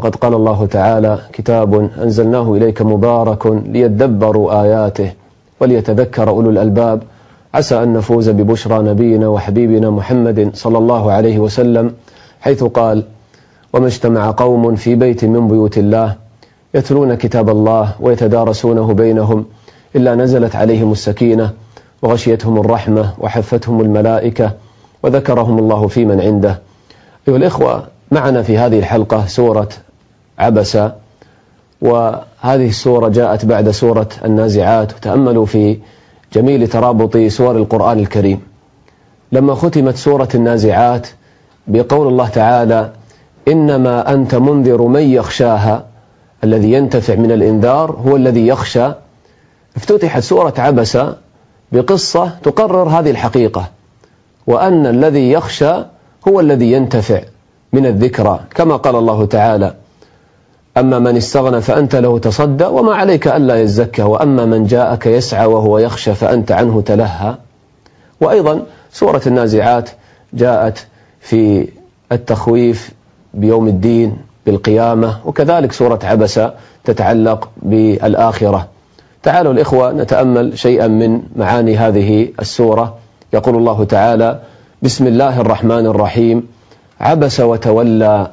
وقد قال الله تعالى كتاب أنزلناه إليك مبارك ليدبروا آياته وليتذكر أولو الألباب. عسى أن نفوز ببشرى نبينا وحبيبنا محمد صلى الله عليه وسلم حيث قال وما اجتمع قوم في بيت من بيوت الله يتلون كتاب الله ويتدارسونه بينهم إلا نزلت عليهم السكينة وغشيتهم الرحمة وحفتهم الملائكة وذكرهم الله في من عنده. أيها الإخوة معنا في هذه الحلقة سورة عبس وهذه السورة جاءت بعد سورة النازعات وتأملوا في جميل ترابط سور القرآن الكريم. لما ختمت سورة النازعات بقول الله تعالى إنما أنت منذر من يخشاها الذي ينتفع من الإنذار هو الذي يخشى. افتتحت سورة عبس بقصة تقرر هذه الحقيقة وأن الذي يخشى هو الذي ينتفع من الذكرى كما قال الله تعالى أما من استغنى فأنت له تصدى وما عليك ألا يزكى وأما من جاءك يسعى وهو يخشى فأنت عنه تلهى. وأيضا سورة النازعات جاءت في التخويف بيوم الدين بالقيامة وكذلك سورة عبسة تتعلق بالآخرة. تعالوا الإخوة نتأمل شيئا من معاني هذه السورة. يقول الله تعالى بسم الله الرحمن الرحيم. عبس وتولى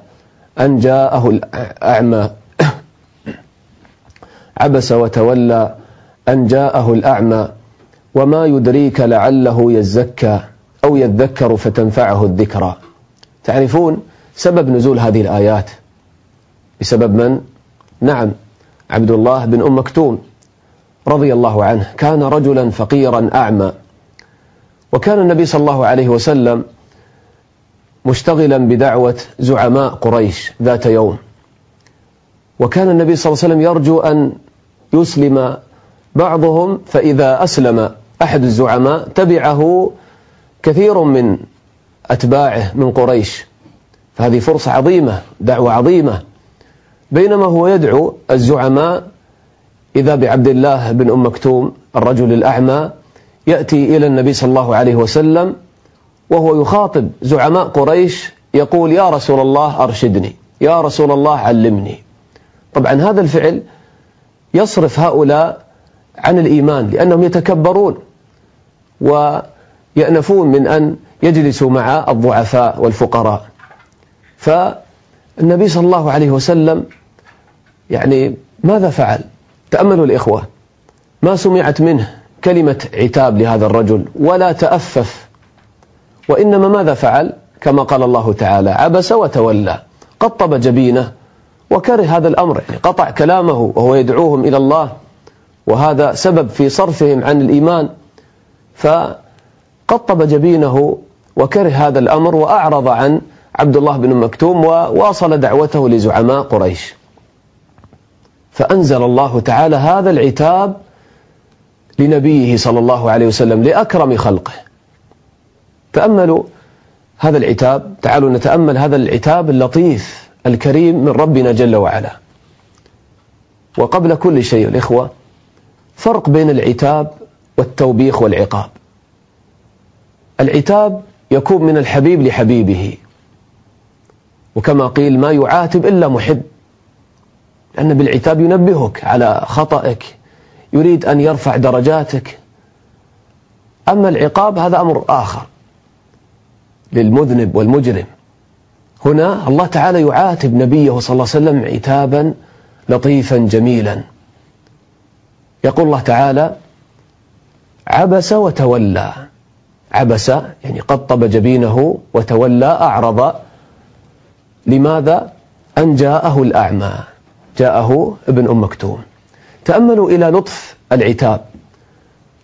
أن جاءه الأعمى. عبس وتولى أن جاءه الأعمى. وما يدريك لعله يزكى أو يذكر فتنفعه الذكرى. تعرفون سبب نزول هذه الآيات بسبب من؟ نعم عبد الله بن أم مكتوم رضي الله عنه. كان رجلا فقيرا أعمى. وكان النبي صلى الله عليه وسلم مشتغلا بدعوة زعماء قريش ذات يوم. وكان النبي صلى الله عليه وسلم يرجو أن يسلم بعضهم فإذا أسلم أحد الزعماء تبعه كثير من أتباعه من قريش. فهذه فرصة عظيمة دعوة عظيمة. بينما هو يدعو الزعماء إذا بعبد الله بن أم مكتوم الرجل الأعمى يأتي إلى النبي صلى الله عليه وسلم وهو يخاطب زعماء قريش يقول يا رسول الله أرشدني. يا رسول الله علمني. طبعا هذا الفعل يصرف هؤلاء عن الإيمان لأنهم يتكبرون ويأنفون من أن يجلسوا مع الضعفاء والفقراء. فالنبي صلى الله عليه وسلم يعني ماذا فعل؟ تأملوا الإخوة. ما سمعت منه كلمة عتاب لهذا الرجل ولا تأفف وإنما ماذا فعل؟ كما قال الله تعالى عبس وتولى قطب جبينه وكره هذا الأمر يعني قطع كلامه وهو يدعوهم إلى الله وهذا سبب في صرفهم عن الإيمان. فقطب جبينه وكره هذا الأمر وأعرض عن عبد الله بن مكتوم وواصل دعوته لزعماء قريش. فأنزل الله تعالى هذا العتاب لنبيه صلى الله عليه وسلم لأكرم خلقه. تأملوا هذا العتاب. تعالوا نتأمل هذا العتاب اللطيف الكريم من ربنا جل وعلا. وقبل كل شيء الإخوة فرق بين العتاب والتوبيخ والعقاب. العتاب يكون من الحبيب لحبيبه وكما قيل ما يعاتب إلا محب لأن بالعتاب ينبهك على خطأك يريد أن يرفع درجاتك. أما العقاب هذا أمر آخر. للمذنب والمجرم. هنا الله تعالى يعاتب نبيه صلى الله عليه وسلم عتابا لطيفا جميلا. يقول الله تعالى عبس وتولى. عبس يعني قطب جبينه وتولى أعرض. لماذا؟ أن جاءه الأعمى جاءه ابن أم مكتوم. تأملوا إلى لطف العتاب.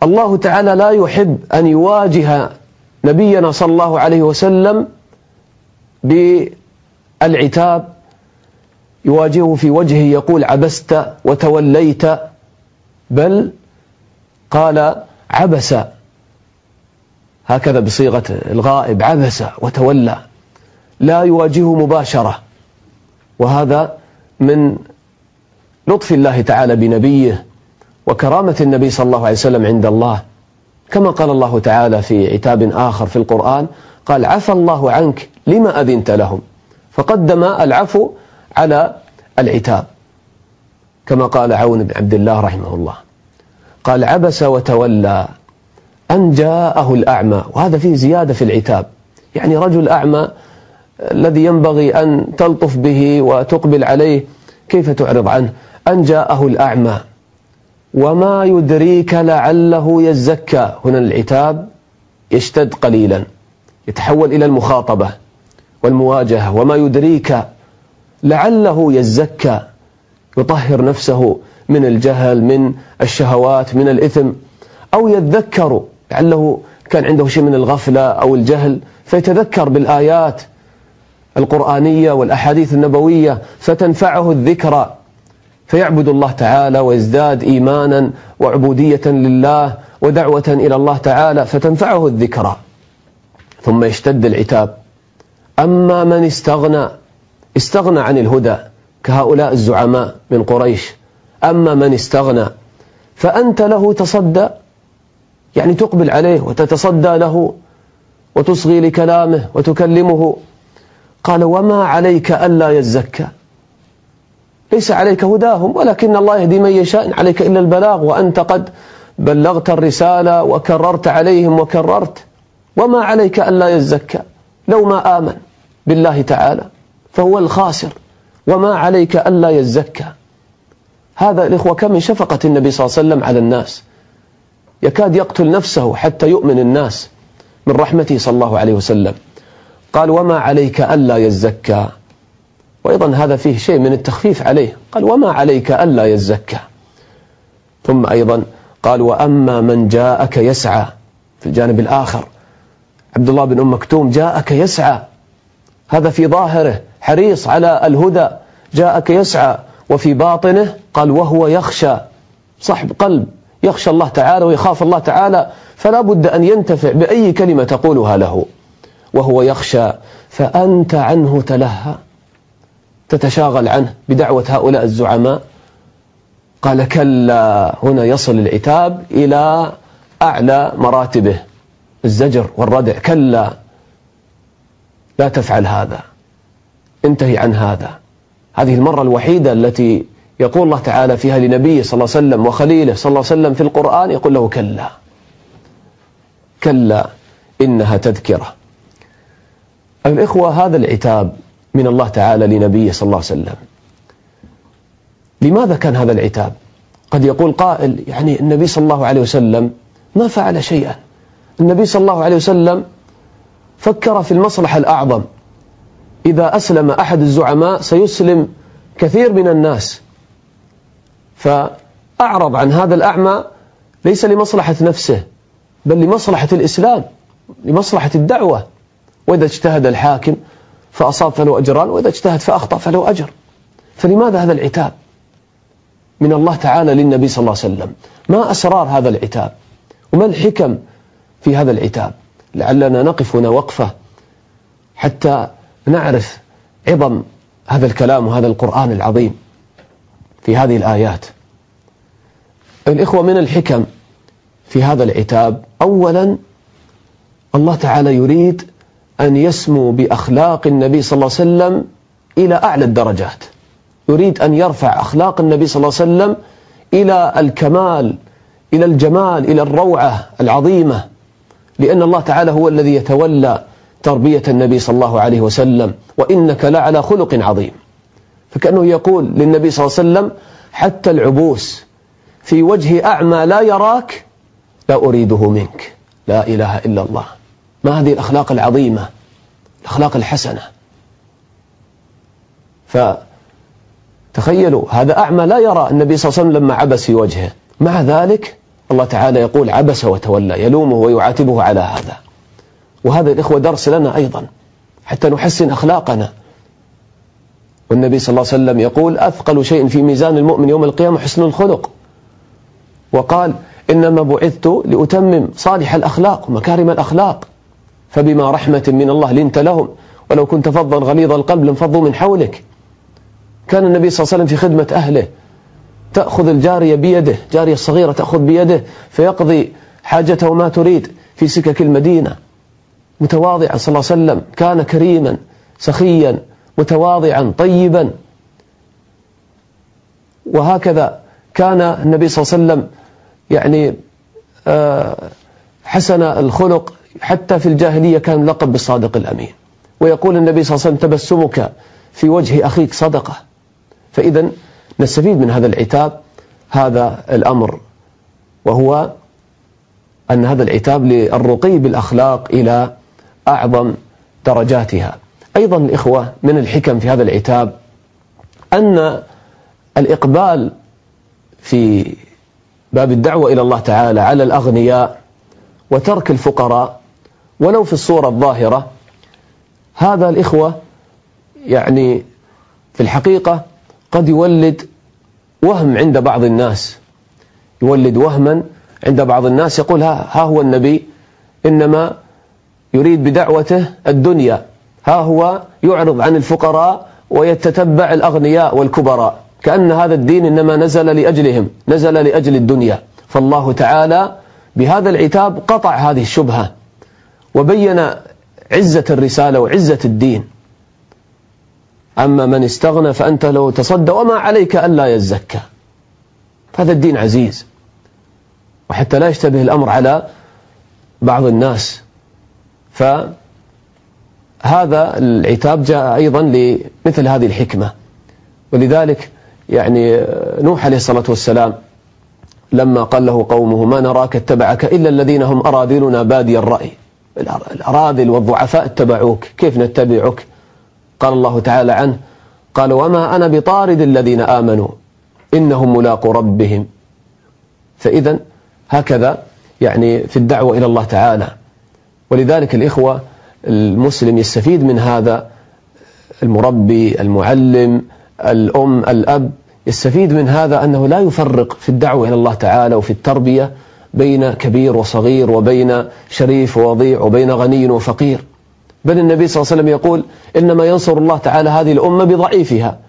الله تعالى لا يحب أن يواجه نبينا صلى الله عليه وسلم بالعتاب يواجهه في وجهه يقول عبست وتوليت بل قال عبس هكذا بصيغة الغائب عبس وتولى لا يواجهه مباشرة. وهذا من لطف الله تعالى بنبيه وكرامة النبي صلى الله عليه وسلم عند الله. كما قال الله تعالى في عتاب آخر في القرآن قال عفى الله عنك لما أذنت لهم فقدم العفو على العتاب كما قال عون بن عبد الله رحمه الله. قال عبس وتولى أن جاءه الأعمى وهذا فيه زيادة في العتاب يعني رجل أعمى الذي ينبغي أن تلطف به وتقبل عليه كيف تعرض عنه؟ أن جاءه الأعمى. وما يدريك لعله يزكى. هنا العتاب يشتد قليلا يتحول إلى المخاطبة والمواجهة. وما يدريك لعله يزكى. يطهر نفسه من الجهل من الشهوات من الإثم. أو يذكر لعله كان عنده شيء من الغفلة أو الجهل فيتذكر بالآيات القرآنية والأحاديث النبوية فتنفعه الذكرى. فيعبد الله تعالى ويزداد إيمانا وعبودية لله ودعوة إلى الله تعالى فتنفعه الذكرى. ثم يشتد العتاب. أما من استغنى استغنى عن الهدى كهؤلاء الزعماء من قريش. أما من استغنى فأنت له تصدى يعني تقبل عليه وتتصدى له وتصغي لكلامه وتكلمه. قال وما عليك ألا يزكى؟ ليس عليك هداهم ولكن الله يهدي من يشاء عليك إلا البلاغ وأنت قد بلغت الرسالة وكررت عليهم وكررت. وما عليك ألا يزكى. لو ما آمن بالله تعالى فهو الخاسر. وما عليك ألا يزكى. هذا الإخوة كم من شفقة النبي صلى الله عليه وسلم على الناس. يكاد يقتل نفسه حتى يؤمن الناس من رحمته صلى الله عليه وسلم. قال وما عليك ألا يزكى. وأيضا هذا فيه شيء من التخفيف عليه. قال وما عليك ألا يزكى. ثم أيضا قال وأما من جاءك يسعى. في الجانب الآخر عبد الله بن أم مكتوم جاءك يسعى. هذا في ظاهره حريص على الهدى. جاءك يسعى. وفي باطنه قال وهو يخشى. صاحب قلب يخشى الله تعالى ويخاف الله تعالى فلا بد أن ينتفع بأي كلمة تقولها له. وهو يخشى فأنت عنه تلهى. تتشاغل عنه بدعوة هؤلاء الزعماء. قال كلا هنا يصل العتاب إلى أعلى مراتبه الزجر والردع. كلا لا تفعل هذا انتهي عن هذا. هذه المرة الوحيدة التي يقول الله تعالى فيها لنبيه صلى الله عليه وسلم وخليله صلى الله عليه وسلم في القرآن يقول له كلا. كلا إنها تذكرة. الإخوة هذا العتاب من الله تعالى لنبيه صلى الله عليه وسلم. لماذا كان هذا العتاب؟ قد يقول قائل يعني النبي صلى الله عليه وسلم ما فعل شيئا. النبي صلى الله عليه وسلم فكر في المصلحة الأعظم. إذا أسلم أحد الزعماء سيسلم كثير من الناس. فأعرض عن هذا الأعمى ليس لمصلحة نفسه بل لمصلحة الإسلام لمصلحة الدعوة. وإذا اجتهد الحاكم فأصاب فله أجران وإذا اجتهد فأخطأ فله أجر. فلماذا هذا العتاب؟ من الله تعالى للنبي صلى الله عليه وسلم. ما أسرار هذا العتاب؟ وما الحكم في هذا العتاب؟ لعلنا نقف هنا وقفة حتى نعرف عظم هذا الكلام وهذا القرآن العظيم في هذه الآيات. الإخوة من الحكم في هذا العتاب؟ أولا الله تعالى يريد أن يسمو بأخلاق النبي صلى الله عليه وسلم إلى أعلى الدرجات. يريد أن يرفع أخلاق النبي صلى الله عليه وسلم إلى الكمال إلى الجمال إلى الروعة العظيمة. لأن الله تعالى هو الذي يتولى تربية النبي صلى الله عليه وسلم وإنك لعلى خلق عظيم. فكأنه يقول للنبي صلى الله عليه وسلم حتى العبوس في وجه أعمى لا يراك لا أريده منك. لا إله إلا الله. ما هذه الأخلاق العظيمة؟ الأخلاق الحسنة. فتخيلوا هذا أعمى لا يرى النبي صلى الله عليه وسلم لما عبس في وجهه. مع ذلك الله تعالى يقول عبس وتولى يلومه ويعاتبه على هذا. وهذا الإخوة درس لنا أيضا حتى نحسن أخلاقنا. والنبي صلى الله عليه وسلم يقول أثقل شيء في ميزان المؤمن يوم القيامة حسن الخلق. وقال إنما بعثت لأتمم صالح الأخلاق ومكارم الأخلاق. فبما رحمة من الله لنت لهم. ولو كنت فظا غليظ القلب لانفضوا من حولك. كان النبي صلى الله عليه وسلم في خدمة أهله. تأخذ الجارية بيده جارية صغيرة تأخذ بيده فيقضي حاجته ما تريد في سكك المدينة. متواضعا صلى الله عليه وسلم كان كريما سخيا متواضعا طيبا. وهكذا كان النبي صلى الله عليه وسلم يعني آه، حسن الخلق حتى في الجاهلية كان لقب بالصادق الأمين. ويقول النبي صلى الله عليه وسلم تبسمك في وجه أخيك صدقة. فإذا نستفيد من هذا العتاب هذا الأمر. وهو أن هذا العتاب للرقي بالأخلاق إلى أعظم درجاتها. أيضا الإخوة من الحكم في هذا العتاب أن الإقبال في باب الدعوة إلى الله تعالى على الأغنياء وترك الفقراء ولو في الصورة الظاهرة. هذا الإخوة يعني في الحقيقة قد يولد وهم عند بعض الناس يولد وهما عند بعض الناس يقول ها, ها هو النبي إنما يريد بدعوته الدنيا ها هو يعرض عن الفقراء ويتتبع الأغنياء والكبراء كأن هذا الدين إنما نزل لأجلهم نزل لأجل الدنيا. فالله تعالى بهذا العتاب قطع هذه الشبهة وبين عزة الرسالة وعزة الدين. أما من استغنى فأنت لو تصدى وما عليك ألا يزكى. هذا الدين عزيز. وحتى لا يشتبه الأمر على بعض الناس. فهذا العتاب جاء أيضا لمثل هذه الحكمة. ولذلك يعني نوح عليه الصلاة والسلام لما قال له قومه ما نراك اتبعك إلا الذين هم أراذلنا بادي الرأي. الأراذل والضعفاء اتبعوك كيف نتبعك؟ قال الله تعالى عنه قال وما أنا بطارد الذين آمنوا إنهم ملاقوا ربهم. فإذا هكذا يعني في الدعوة إلى الله تعالى. ولذلك الإخوة المسلم يستفيد من هذا المربي المعلم الأم الأب يستفيد من هذا أنه لا يفرق في الدعوة إلى الله تعالى وفي التربية بين كبير وصغير وبين شريف ووضيع وبين غني وفقير. بل النبي صلى الله عليه وسلم يقول إنما ينصر الله تعالى هذه الأمة بضعيفها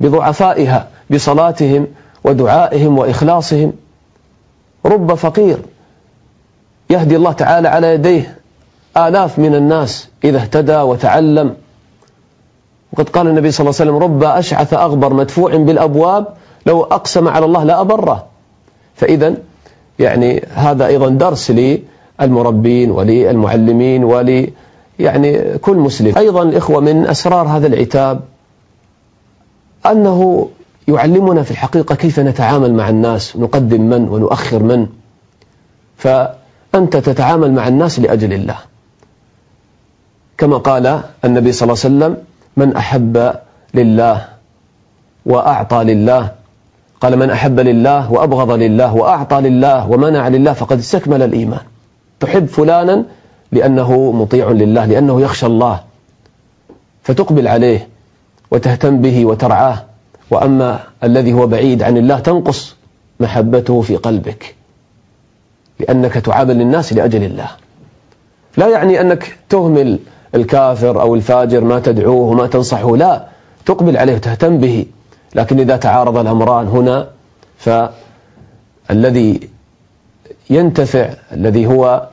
بضعفائها بصلاتهم ودعائهم وإخلاصهم. رب فقير يهدي الله تعالى على يديه. آلاف من الناس إذا اهتدى وتعلم وقد قال النبي صلى الله عليه وسلم رب أشعث أغبر مدفوع بالأبواب لو أقسم على الله لا أبره فإذا يعني هذا أيضا درس للمربين وللمعلمين ول يعني كل مسلم. أيضا الإخوة من أسرار هذا العتاب أنه يعلمنا في الحقيقة كيف نتعامل مع الناس نقدم من ونؤخر من. فأنت تتعامل مع الناس لأجل الله. كما قال النبي صلى الله عليه وسلم من أحب لله وأعطى لله. قال من أحب لله وأبغض لله وأعطى لله ومنع لله فقد استكمل الإيمان. تحب فلانا لأنه مطيع لله لأنه يخشى الله. فتقبل عليه وتهتم به وترعاه. وأما الذي هو بعيد عن الله تنقص محبته في قلبك. لأنك تعامل الناس لأجل الله. لا يعني أنك تهمل الكافر أو الفاجر ما تدعوه وما تنصحه لا تقبل عليه وتهتم به. لكن إذا تعارض الأمران هنا فالذي ينتفع الذي هو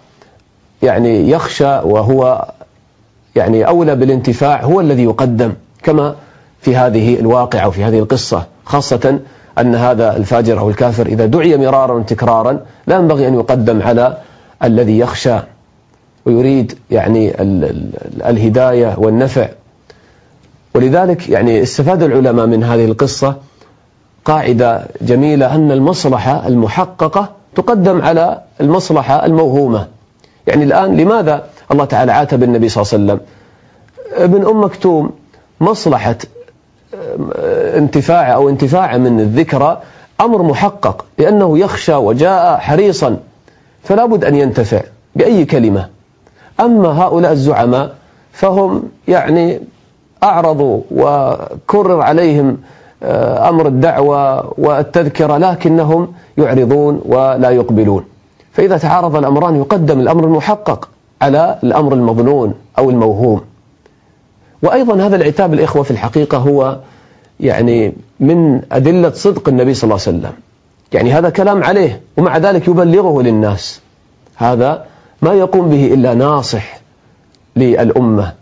يعني يخشى وهو يعني أولى بالانتفاع هو الذي يقدم كما في هذه الواقعة وفي هذه القصة خاصة أن هذا الفاجر أو الكافر إذا دعي مرارا وتكرارا لا ينبغي أن يقدم على الذي يخشى. ويريد يعني الهداية والنفع. ولذلك يعني استفاد العلماء من هذه القصة قاعدة جميلة أن المصلحة المحققة تقدم على المصلحة الموهومة. يعني الآن لماذا الله تعالى عاتب النبي صلى الله عليه وسلم؟ ابن أم مكتوم مصلحة انتفاع أو انتفاع من الذكرى أمر محقق لأنه يخشى وجاء حريصا. فلا بد أن ينتفع بأي كلمة. أما هؤلاء الزعماء فهم يعني أعرضوا وكرر عليهم آه، أمر الدعوة والتذكرة لكنهم يعرضون ولا يقبلون. فإذا تعارض الأمران يقدم الأمر المحقق على الأمر المظنون أو الموهوم. وأيضا هذا العتاب الإخوة في الحقيقة هو يعني من أدلة صدق النبي صلى الله عليه وسلم. يعني هذا كلام عليه ومع ذلك يبلغه للناس. هذا ما يقوم به إلا ناصح للأمة.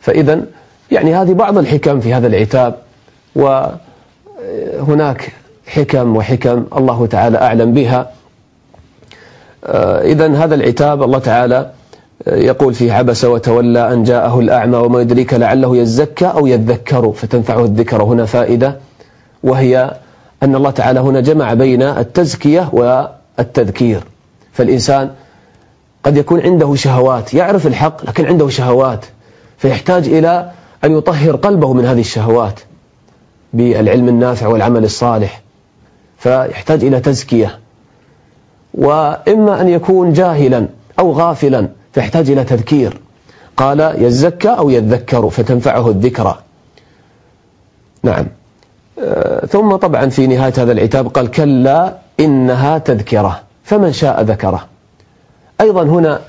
فإذا يعني هذه بعض الحكم في هذا العتاب وهناك حكم وحكم الله تعالى أعلم بها. إذا هذا العتاب الله تعالى يقول فيه عبس وتولى أن جاءه الأعمى وما يدريك لعله يزكى أو يذكر فتنفعه الذكر هنا فائدة وهي أن الله تعالى هنا جمع بين التزكية والتذكير. فالإنسان قد يكون عنده شهوات يعرف الحق لكن عنده شهوات فيحتاج إلى أن يطهر قلبه من هذه الشهوات بالعلم النافع والعمل الصالح فيحتاج إلى تزكية. وإما أن يكون جاهلا أو غافلا فيحتاج إلى تذكير. قال يزكى أو يذكر فتنفعه الذكرى. نعم. آه، ثم طبعا في نهاية هذا العتاب قال كلا إنها تذكرة فمن شاء ذكره. أيضا هنا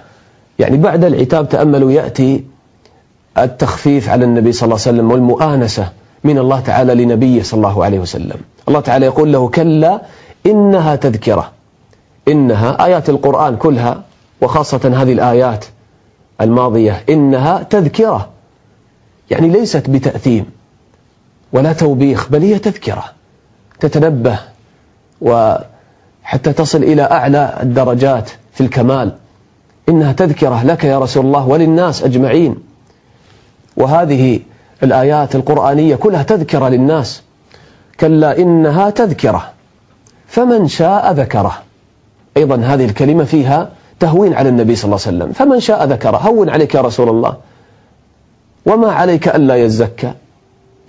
يعني بعد العتاب تأملوا يأتي التخفيف على النبي صلى الله عليه وسلم والمؤانسة من الله تعالى لنبيه صلى الله عليه وسلم. الله تعالى يقول له كلا إنها تذكرة إنها آيات القرآن كلها وخاصة هذه الآيات الماضية إنها تذكرة. يعني ليست بتأثيم ولا توبيخ بل هي تذكرة تتنبه وحتى تصل إلى أعلى الدرجات في الكمال. إنها تذكرة لك يا رسول الله وللناس أجمعين. وهذه الآيات القرآنية كلها تذكرة للناس. كلا إنها تذكرة فمن شاء ذكره. أيضا هذه الكلمة فيها تهوين على النبي صلى الله عليه وسلم. فمن شاء ذكره هون عليك يا رسول الله. وما عليك ألا يزكى.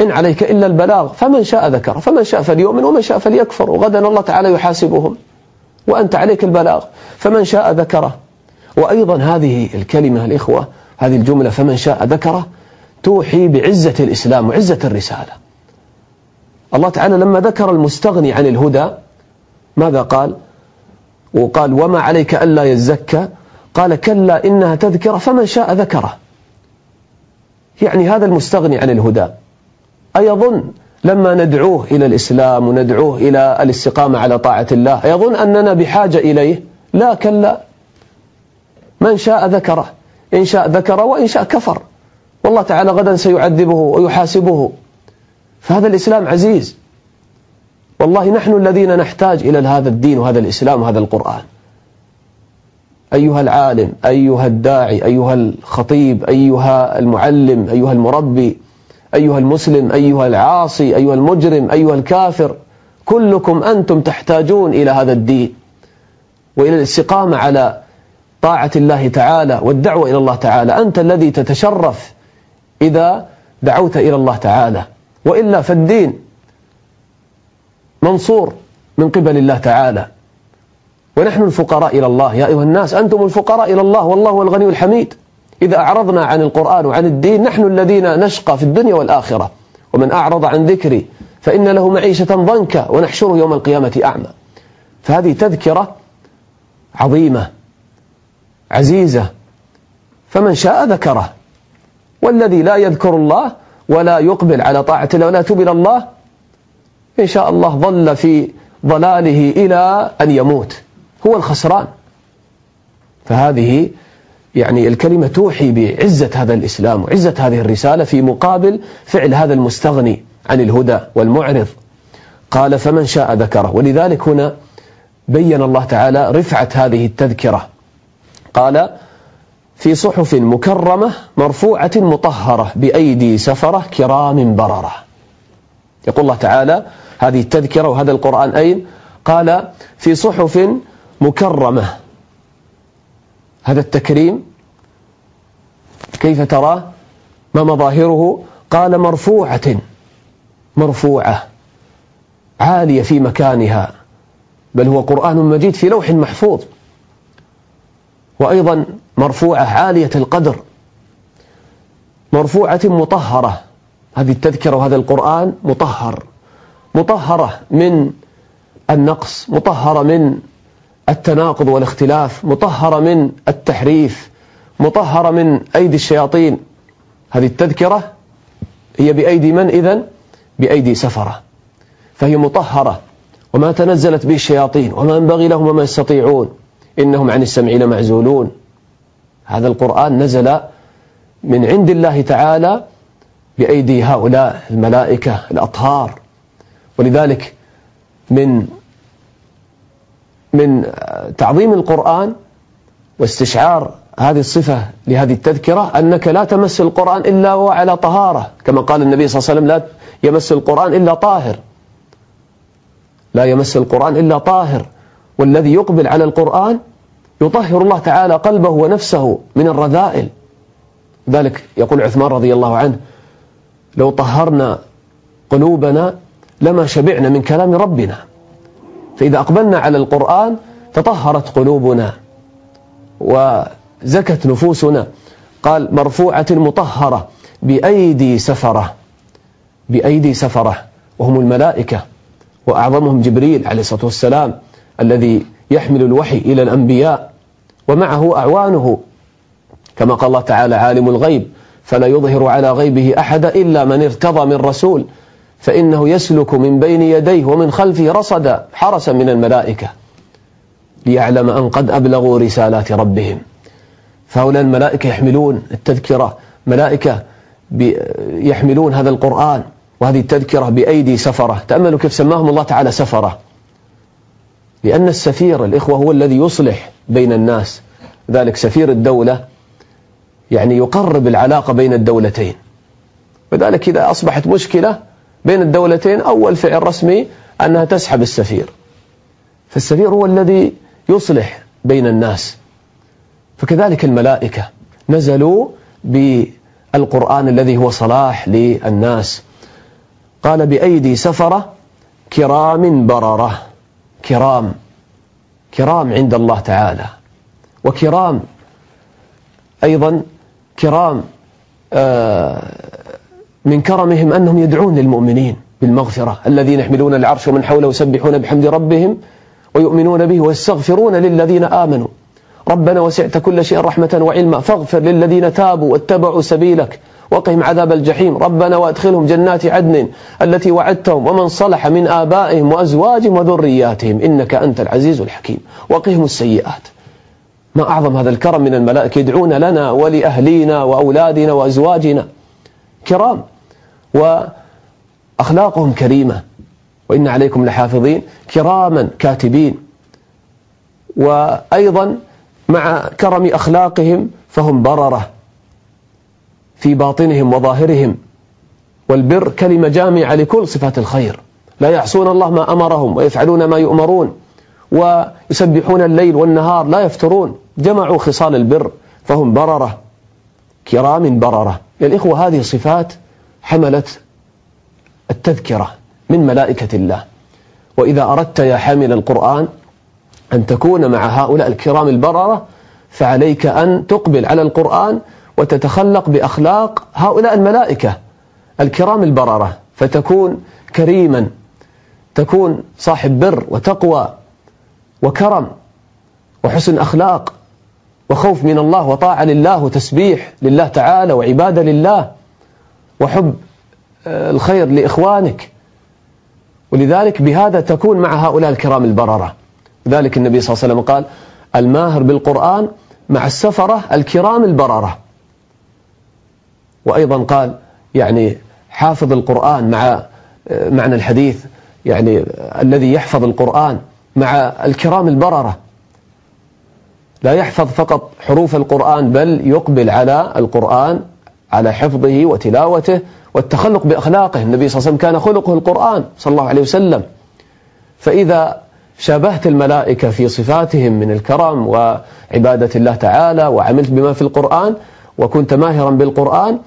إن عليك إلا البلاغ فمن شاء ذكره. فمن شاء فليؤمن ومن شاء فليكفر. وغدا الله تعالى يحاسبهم. وأنت عليك البلاغ. فمن شاء ذكره. وأيضا هذه الكلمة الإخوة هذه الجملة فمن شاء ذكره توحي بعزة الإسلام وعزة الرسالة. الله تعالى لما ذكر المستغني عن الهدى ماذا قال؟ وقال وما عليك ألا يزكى قال كلا إنها تذكرة فمن شاء ذكره يعني هذا المستغني عن الهدى. أيظن لما ندعوه إلى الإسلام وندعوه إلى الاستقامة على طاعة الله أيظن أننا بحاجة إليه. لا كلا. من شاء ذكره. إن شاء ذكر وإن شاء كفر. والله تعالى غدا سيعذبه ويحاسبه. فهذا الإسلام عزيز. والله نحن الذين نحتاج إلى هذا الدين وهذا الإسلام وهذا القرآن. أيها العالم أيها الداعي أيها الخطيب أيها المعلم أيها المربي أيها المسلم أيها العاصي أيها المجرم أيها الكافر. كلكم أنتم تحتاجون إلى هذا الدين. وإلى الاستقامة على طاعة الله تعالى والدعوة إلى الله تعالى. أنت الذي تتشرف إذا دعوت إلى الله تعالى. وإلا فالدين منصور من قبل الله تعالى. ونحن الفقراء إلى الله. يا أيها الناس أنتم الفقراء إلى الله والله هو الغني الحميد. إذا أعرضنا عن القرآن وعن الدين نحن الذين نشقى في الدنيا والآخرة. ومن أعرض عن ذكري فإن له معيشة ضنكا ونحشره يوم القيامة أعمى. فهذه تذكرة عظيمة. عزيزة فمن شاء ذكره. والذي لا يذكر الله ولا يقبل على طاعة الله ولا يتوب إلى الله إن شاء الله ظل في ضلاله إلى أن يموت. هو الخسران. فهذه يعني الكلمة توحي بعزة هذا الإسلام وعزة هذه الرسالة في مقابل فعل هذا المستغني عن الهدى والمعرض. قال فمن شاء ذكره. ولذلك هنا بين الله تعالى رفعة هذه التذكرة. قال في صحف مكرمة مرفوعة مطهرة بأيدي سفرة كرام بررة. يقول الله تعالى هذه التذكرة وهذا القرآن أين؟ قال في صحف مكرمة. هذا التكريم كيف تراه ما مظاهره؟ قال مرفوعة مرفوعة عالية في مكانها بل هو قرآن مجيد في لوح محفوظ. وأيضا مرفوعة عالية القدر مرفوعة مطهرة. هذه التذكرة وهذا القرآن مطهر مطهرة من النقص مطهرة من التناقض والاختلاف مطهرة من التحريف مطهرة من أيدي الشياطين. هذه التذكرة هي بأيدي من إذن؟ بأيدي سفرة. فهي مطهرة وما تنزلت به الشياطين وما ينبغي لهم وما يستطيعون. إنهم عن السمع لمعزولون هذا القرآن نزل من عند الله تعالى بأيدي هؤلاء الملائكة الأطهار. ولذلك من من تعظيم القرآن واستشعار هذه الصفة لهذه التذكرة أنك لا تمس القرآن إلا وعلى طهارة. كما قال النبي صلى الله عليه وسلم لا يمس القرآن إلا طاهر. لا يمس القرآن إلا طاهر. والذي يقبل على القرآن يطهر الله تعالى قلبه ونفسه من الرذائل. ذلك يقول عثمان رضي الله عنه لو طهرنا قلوبنا لما شبعنا من كلام ربنا. فإذا أقبلنا على القرآن تطهرت قلوبنا وزكت نفوسنا. قال مرفوعة مطهرة بأيدي سفرة بأيدي سفرة. وهم الملائكة وأعظمهم جبريل عليه الصلاة والسلام. الذي يحمل الوحي إلى الأنبياء ومعه أعوانه. كما قال الله تعالى عالم الغيب فلا يظهر على غيبه أحد إلا من ارتضى من رسول فإنه يسلك من بين يديه ومن خلفه رصدا حرسا من الملائكة ليعلم أن قد أبلغوا رسالات ربهم. فهؤلاء الملائكة يحملون التذكرة ملائكة يحملون هذا القرآن وهذه التذكرة بأيدي سفرة. تأملوا كيف سماهم الله تعالى سفرة. لأن السفير الإخوة هو الذي يصلح بين الناس. ذلك سفير الدولة يعني يقرب العلاقة بين الدولتين. وذلك إذا أصبحت مشكلة بين الدولتين أول فعل رسمي أنها تسحب السفير. فالسفير هو الذي يصلح بين الناس. فكذلك الملائكة نزلوا بالقرآن الذي هو صلاح للناس. قال بأيدي سفرة كرام بررة. كرام كرام عند الله تعالى وكرام أيضا كرام آه، من كرمهم أنهم يدعون للمؤمنين بالمغفرة الذين يحملون العرش ومن حوله يسبحون بحمد ربهم ويؤمنون به ويستغفرون للذين آمنوا. ربنا وسعت كل شيء رحمة وعلما فاغفر للذين تابوا واتبعوا سبيلك. وقهم عذاب الجحيم. ربنا وأدخلهم جنات عدن التي وعدتهم ومن صلح من آبائهم وأزواجهم وذرياتهم. إنك أنت العزيز الحكيم. وقهم السيئات. ما أعظم هذا الكرم من الملائكة يدعون لنا ولأهلينا وأولادنا وأزواجنا. كرام. وأخلاقهم كريمة. وإن عليكم لحافظين. كراما كاتبين. وأيضا مع كرم أخلاقهم فهم بررة. في باطنهم وظاهرهم. والبر كلمة جامعة لكل صفات الخير. لا يعصون الله ما أمرهم ويفعلون ما يؤمرون. ويسبحون الليل والنهار لا يفترون. جمعوا خصال البر فهم بررة كرام بررة. يا الإخوة هذه صفات حملت التذكرة من ملائكة الله. وإذا أردت يا حامل القرآن أن تكون مع هؤلاء الكرام البررة فعليك أن تقبل على القرآن وتتخلق بأخلاق هؤلاء الملائكة الكرام البررة. فتكون كريما تكون صاحب بر وتقوى وكرم وحسن أخلاق وخوف من الله وطاعة لله وتسبيح لله تعالى وعبادة لله وحب آه، الخير لإخوانك. ولذلك بهذا تكون مع هؤلاء الكرام البررة. ذلك النبي صلى الله عليه وسلم قال الماهر بالقرآن مع السفرة الكرام البررة. وأيضا قال يعني حافظ القرآن مع آه، معنى الحديث يعني الذي يحفظ القرآن مع الكرام البررة. لا يحفظ فقط حروف القرآن بل يقبل على القرآن على حفظه وتلاوته والتخلق بأخلاقه. النبي صلى الله عليه وسلم كان خلقه القرآن صلى الله عليه وسلم. فإذا شابهت الملائكة في صفاتهم من الكرم وعبادة الله تعالى وعملت بما في القرآن وكنت ماهرا بالقرآن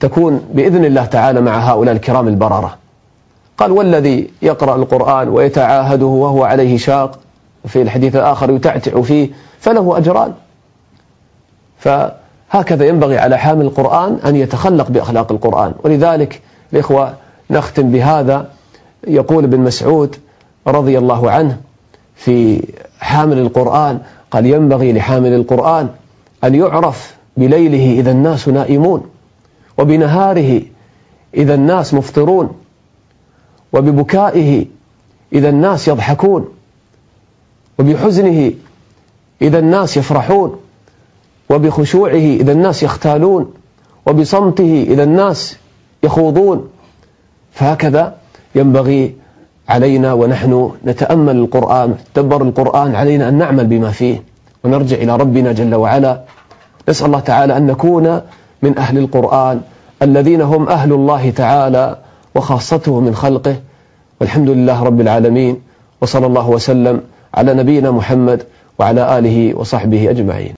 تكون بإذن الله تعالى مع هؤلاء الكرام البررة. قال والذي يقرأ القرآن ويتعاهده وهو عليه شاق وفي الحديث الآخر يتعتع فيه فله أجران. هكذا ينبغي على حامل القرآن أن يتخلق بأخلاق القرآن. ولذلك الإخوة نختم بهذا. يقول ابن مسعود رضي الله عنه في حامل القرآن قال ينبغي لحامل القرآن أن يعرف بليله إذا الناس نائمون وبنهاره إذا الناس مفطرون وببكائه إذا الناس يضحكون وبحزنه إذا الناس يفرحون وبخشوعه إذا الناس يختالون وبصمته إذا الناس يخوضون. فهكذا ينبغي علينا ونحن نتأمل القرآن تدبر القرآن علينا أن نعمل بما فيه ونرجع إلى ربنا جل وعلا. نسأل الله تعالى أن نكون من أهل القرآن الذين هم أهل الله تعالى وخاصته من خلقه. والحمد لله رب العالمين وصلى الله وسلم على نبينا محمد وعلى آله وصحبه أجمعين.